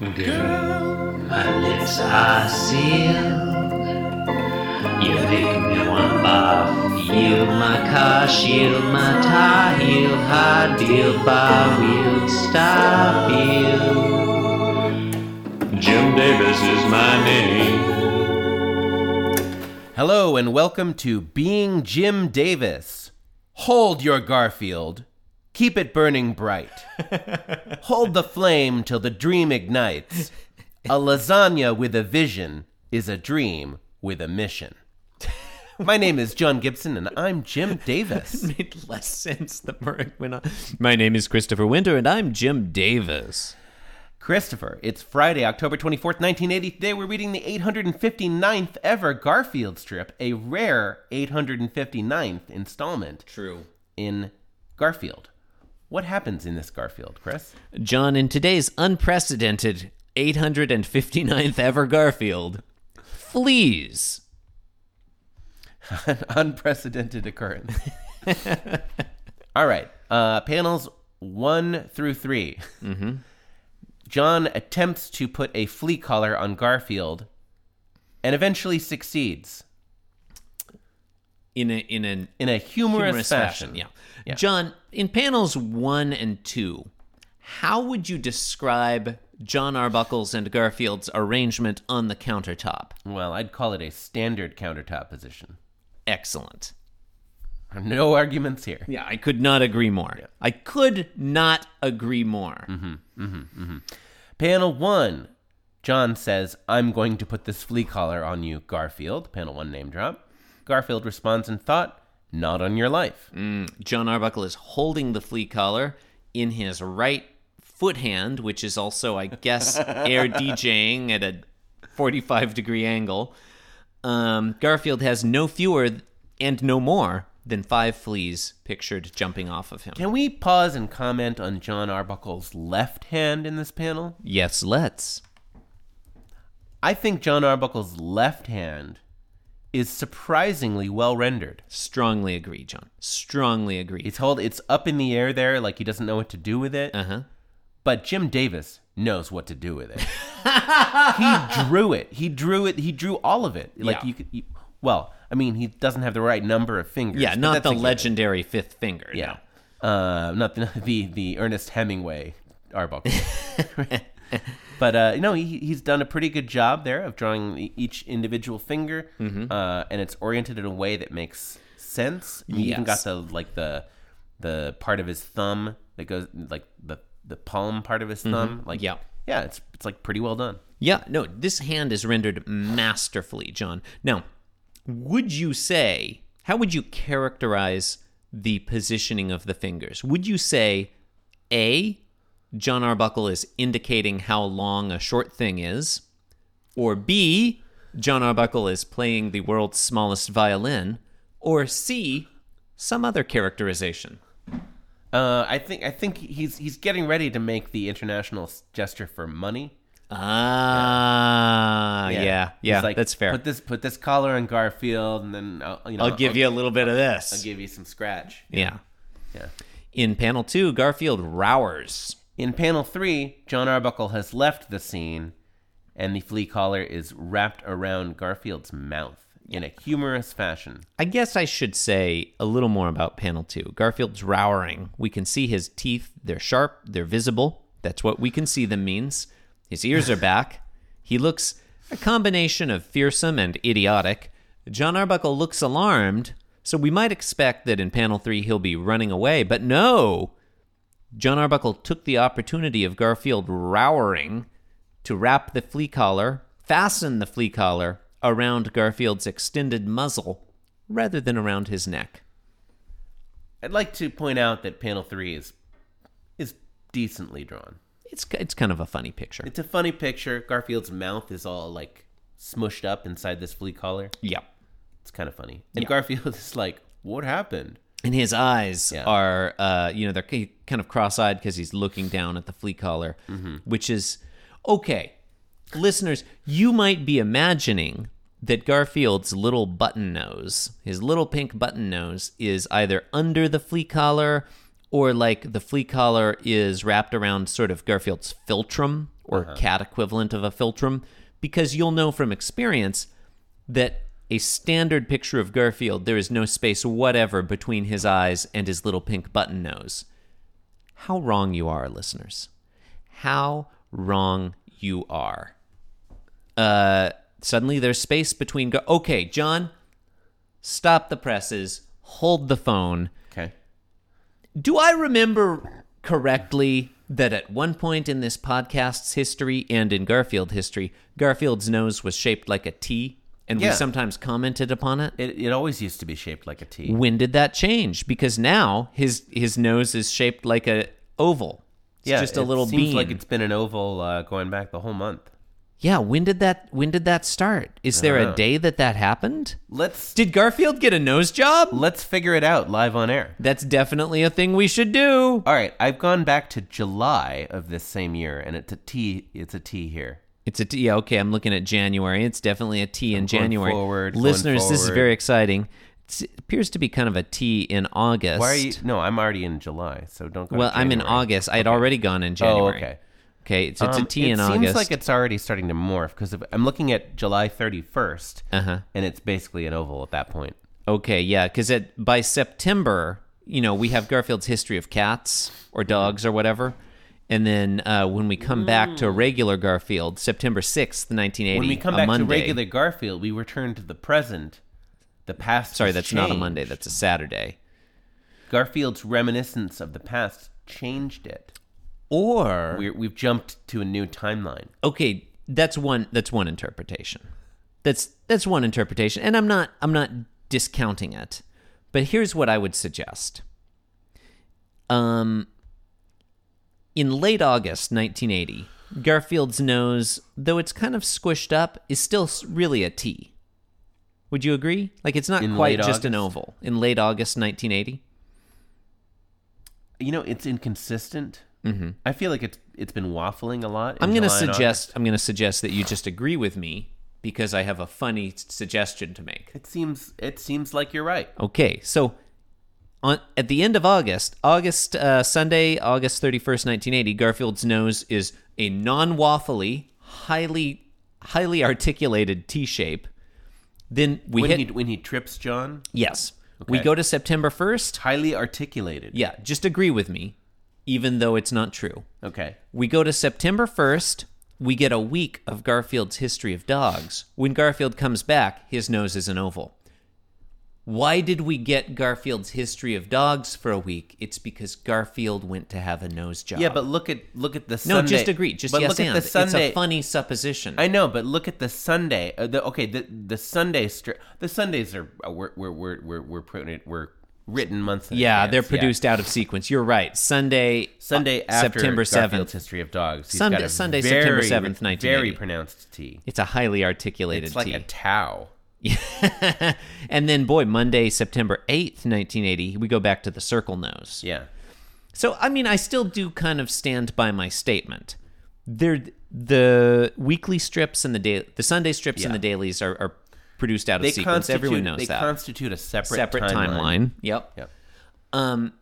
Girl, my lips are sealed. You make me want barf. Yield my car, shield my tie, heel, high deal, bar wheel, stop you. Jim Davis is my name. Hello and welcome to Being Jim Davis. Hold your Garfield. Keep it burning bright. Hold the flame till the dream ignites. A lasagna with a vision is a dream with a mission. My name is John Gibson and I'm Jim Davis. made less sense the more it went on. My name is Christopher Winter, and I'm Jim Davis. Christopher, it's Friday, October 24th, 1980. Today we're reading the 859th ever Garfield strip, a rare 859th installment True. in Garfield. What happens in this Garfield, Chris? John, in today's unprecedented 859th ever Garfield, fleas. An unprecedented occurrence. All right. Uh, panels one through 3 Mm-hmm. John attempts to put a flea collar on Garfield and eventually succeeds In a in an in a humorous, humorous fashion. fashion. Yeah. Yeah. John, in panels one and two, how would you describe John Arbuckle's and Garfield's arrangement on the countertop? Well, I'd call it a standard countertop position. Excellent. No arguments here. Yeah, I could not agree more. I could not agree more. Mm-hmm, mm-hmm, mm-hmm. Panel one, John says, I'm going to put this flea collar on you, Garfield. Panel one name drop. Garfield responds in thought, not on your life. John Arbuckle is holding the flea collar in his right foot hand, which is also, I guess, air DJing at a 45 degree angle. Um, Garfield has no fewer and no more than five fleas pictured jumping off of him. Can we pause and comment on John Arbuckle's left hand in this panel? Yes, let's. I think John Arbuckle's left hand is surprisingly well rendered. Strongly agree, John. Strongly agree. It's hold it's up in the air there like he doesn't know what to do with it. Uh huh. But Jim Davis knows what to do with it. he drew it. He drew it. He drew all of it. Like Yeah. you could you, well, I mean, he doesn't have the right number of fingers. Yeah, not the legendary fifth finger. Yeah. Uh, not the, the the Ernest Hemingway Arbuckle. but uh, no, he, he's done a pretty good job there of drawing each individual finger, Mm-hmm. uh, and it's oriented in a way that makes sense. He even got the like the the part of his thumb that goes like the the palm part of his thumb. Like Mm-hmm. Yeah. yeah, it's it's like pretty well done. Yeah, no, this hand is rendered masterfully, John. Now, would you say, how would you characterize the positioning of the fingers? Would you say, A, John Arbuckle is indicating how long a short thing is, or B, John Arbuckle is playing the world's smallest violin, or C, some other characterization? Uh, I think I think he's he's getting ready to make the international gesture for money. Ah, yeah, yeah, He's like, that's fair. Put this put this collar on Garfield, and then I'll, you know I'll give you a little bit of this. I'll give you some scratch. Yeah. Yeah. In panel two, Garfield rowers. In panel three, John Arbuckle has left the scene, and the flea collar is wrapped around Garfield's mouth in a humorous fashion. I guess I should say a little more about panel two. Garfield's rowering. We can see his teeth. They're sharp, they're visible. That's what we can see them means. His ears are back. He looks a combination of fearsome and idiotic. John Arbuckle looks alarmed, so we might expect that in panel three he'll be running away, but no! John Arbuckle took the opportunity of Garfield rowering to wrap the flea collar, fasten the flea collar around Garfield's extended muzzle rather than around his neck. I'd like to point out that panel three is is decently drawn. It's it's kind of a funny picture. It's a funny picture. Garfield's mouth is all like smushed up inside this flea collar. Yep. It's kind of funny. And Yeah. Garfield is like, "What happened?" And his eyes Yeah. are, uh, you know, they're kind of cross-eyed because he's looking down at the flea collar, which is okay. Listeners, you might be imagining that Garfield's little button nose, his little pink button nose, is either under the flea collar or like the flea collar is wrapped around sort of Garfield's philtrum or cat equivalent of a philtrum, because you'll know from experience that a standard picture of Garfield, there is no space whatever between his eyes and his little pink button nose. How wrong you are, listeners. How wrong you are. Uh, suddenly there's space between. Gar- okay, John, stop the presses, hold the phone. Okay. Do I remember correctly that at one point in this podcast's history and in Garfield history, Garfield's nose was shaped like a T, and we sometimes commented upon it? It, it always used to be shaped like a T. When did that change? Because now his his nose is shaped like a oval. It's yeah, just a it little seems bean. like it's been an oval uh, going back the whole month. yeah, when did that when did that start? Is there a day that that happened? Let's Did Garfield get a nose job? let's figure it out live on air. That's definitely a thing we should do. All right, I've gone back to July of this same year, and it's a T. It's a T here. It's a T. Yeah, okay. I'm looking at January. It's definitely a T in January. forward, going Listeners, this is forward. very exciting. It's, it appears to be kind of a T in August. Why are you? No, I'm already in July, so don't go. to Well, I'm in January. August. I had already gone in January. Oh, okay. Okay, it's, it's Um, a T in August. it August. seems like it's already starting to morph because I'm looking at July 31st, Uh-huh. and it's basically an oval at that point. Okay, yeah, because by September, you know, we have Garfield's history of cats or dogs or whatever. And then uh, when we come back to regular Garfield, September 6th, 1980, When we come back Monday. to regular Garfield, we return to the present. The past. Sorry, that's not a. Monday. That's a Saturday. Garfield's reminiscence of the past changed it. Or We're, we've jumped to a new timeline. okay, that's one. That's one interpretation. That's that's one interpretation, and I'm not I'm not discounting it. But here's what I would suggest. Um, in late August 1980, Garfield's nose, though it's kind of squished up, is still really a T. Would you agree? Like it's not In quite late just an oval. In late August 1980. You know, it's inconsistent. Mm-hmm. I feel like it's it's been waffling a lot. I'm going to suggest I'm going to suggest that you just agree with me because I have a funny suggestion to make. It seems it seems like you're right. Okay, so on at the end of August, August uh, Sunday, August 31st, 1980, Garfield's nose is a non-waffly, highly highly articulated T shape. Then we when hit he when he trips John, yes. We go to September 1st. highly articulated. Yeah, just agree with me even though it's not true. Okay. We go to September 1st. We get a week of Garfield's history of dogs. When Garfield comes back, his nose is an oval. Why did we get Garfield's history of dogs for a week? It's because Garfield went to have a nose job. Yeah, but look at look at the Sunday. no, just agree. Just but yes look at and. the Sunday. It's a funny supposition. I know, but look at the Sunday. Uh, the, okay, the the Sunday stri- the Sundays are uh, we're we're we're we're we're, printed, we're written months. Yeah, advance, they're produced out of sequence. You're right. Sunday, Sunday uh, after September Garfield's 7th. History of Dogs. He's Sunday- got a Sunday, very, September 7th, Very pronounced T. It's a highly articulated T. It's like T. a Tau. and then, boy, Monday, September 8th, 1980, we go back to the circle nose. Yeah. So, I mean, I still do kind of stand by my statement. There, the weekly strips and the day, the Sunday strips and the dailies are, are produced out of They sequence. Everyone knows they that. constitute a separate Separate timeline. timeline. Yep. Yep. Um,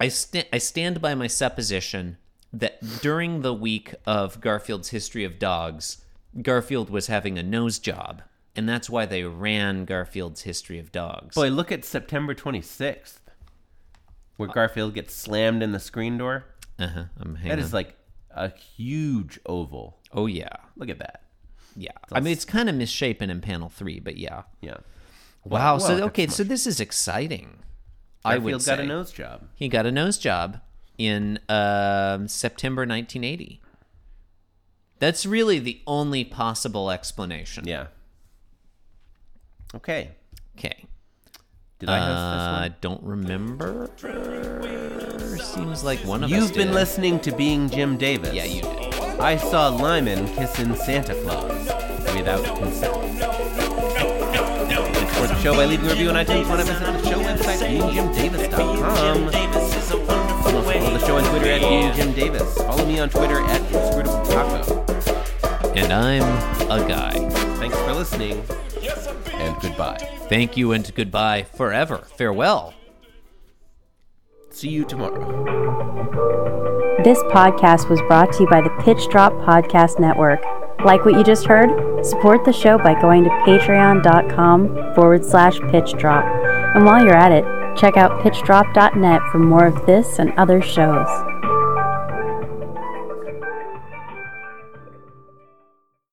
I sta- I stand by my supposition that during the week of Garfield's history of dogs, Garfield was having a nose job, and that's why they ran Garfield's history of dogs. Boy, look at September 26th, where Garfield gets slammed in the screen door. uh-huh. I'm That hanging. is like a huge oval. oh yeah, Look at that. yeah. I mean, it's kind of misshapen in panel three, but yeah. Yeah. Wow. well, so that's okay, so this is exciting. I would Garfield say got a nose job. he got a nose job in um, September 1980. That's really the only possible explanation. Yeah. Okay. Okay. Did I Uh, host I don't remember. Seems like one this of one? us You've been did. listening to Being Jim Davis. Yeah, you did. I saw Lyman kissing Santa Claus without consent. Support the show by leaving a review on iTunes. Want to visit the show website, beingjimdavis.com. Also follow the show on Twitter at Being Jim Davis. Follow me on Twitter at inscrutabletaco. And I'm a guy. Thanks for listening, and goodbye. Thank you and goodbye forever. Farewell. See you tomorrow. This podcast was brought to you by the Pitch Drop Podcast Network. Like what you just heard? Support the show by going to patreon.com forward slash pitch drop. And while you're at it, check out pitchdrop.net for more of this and other shows.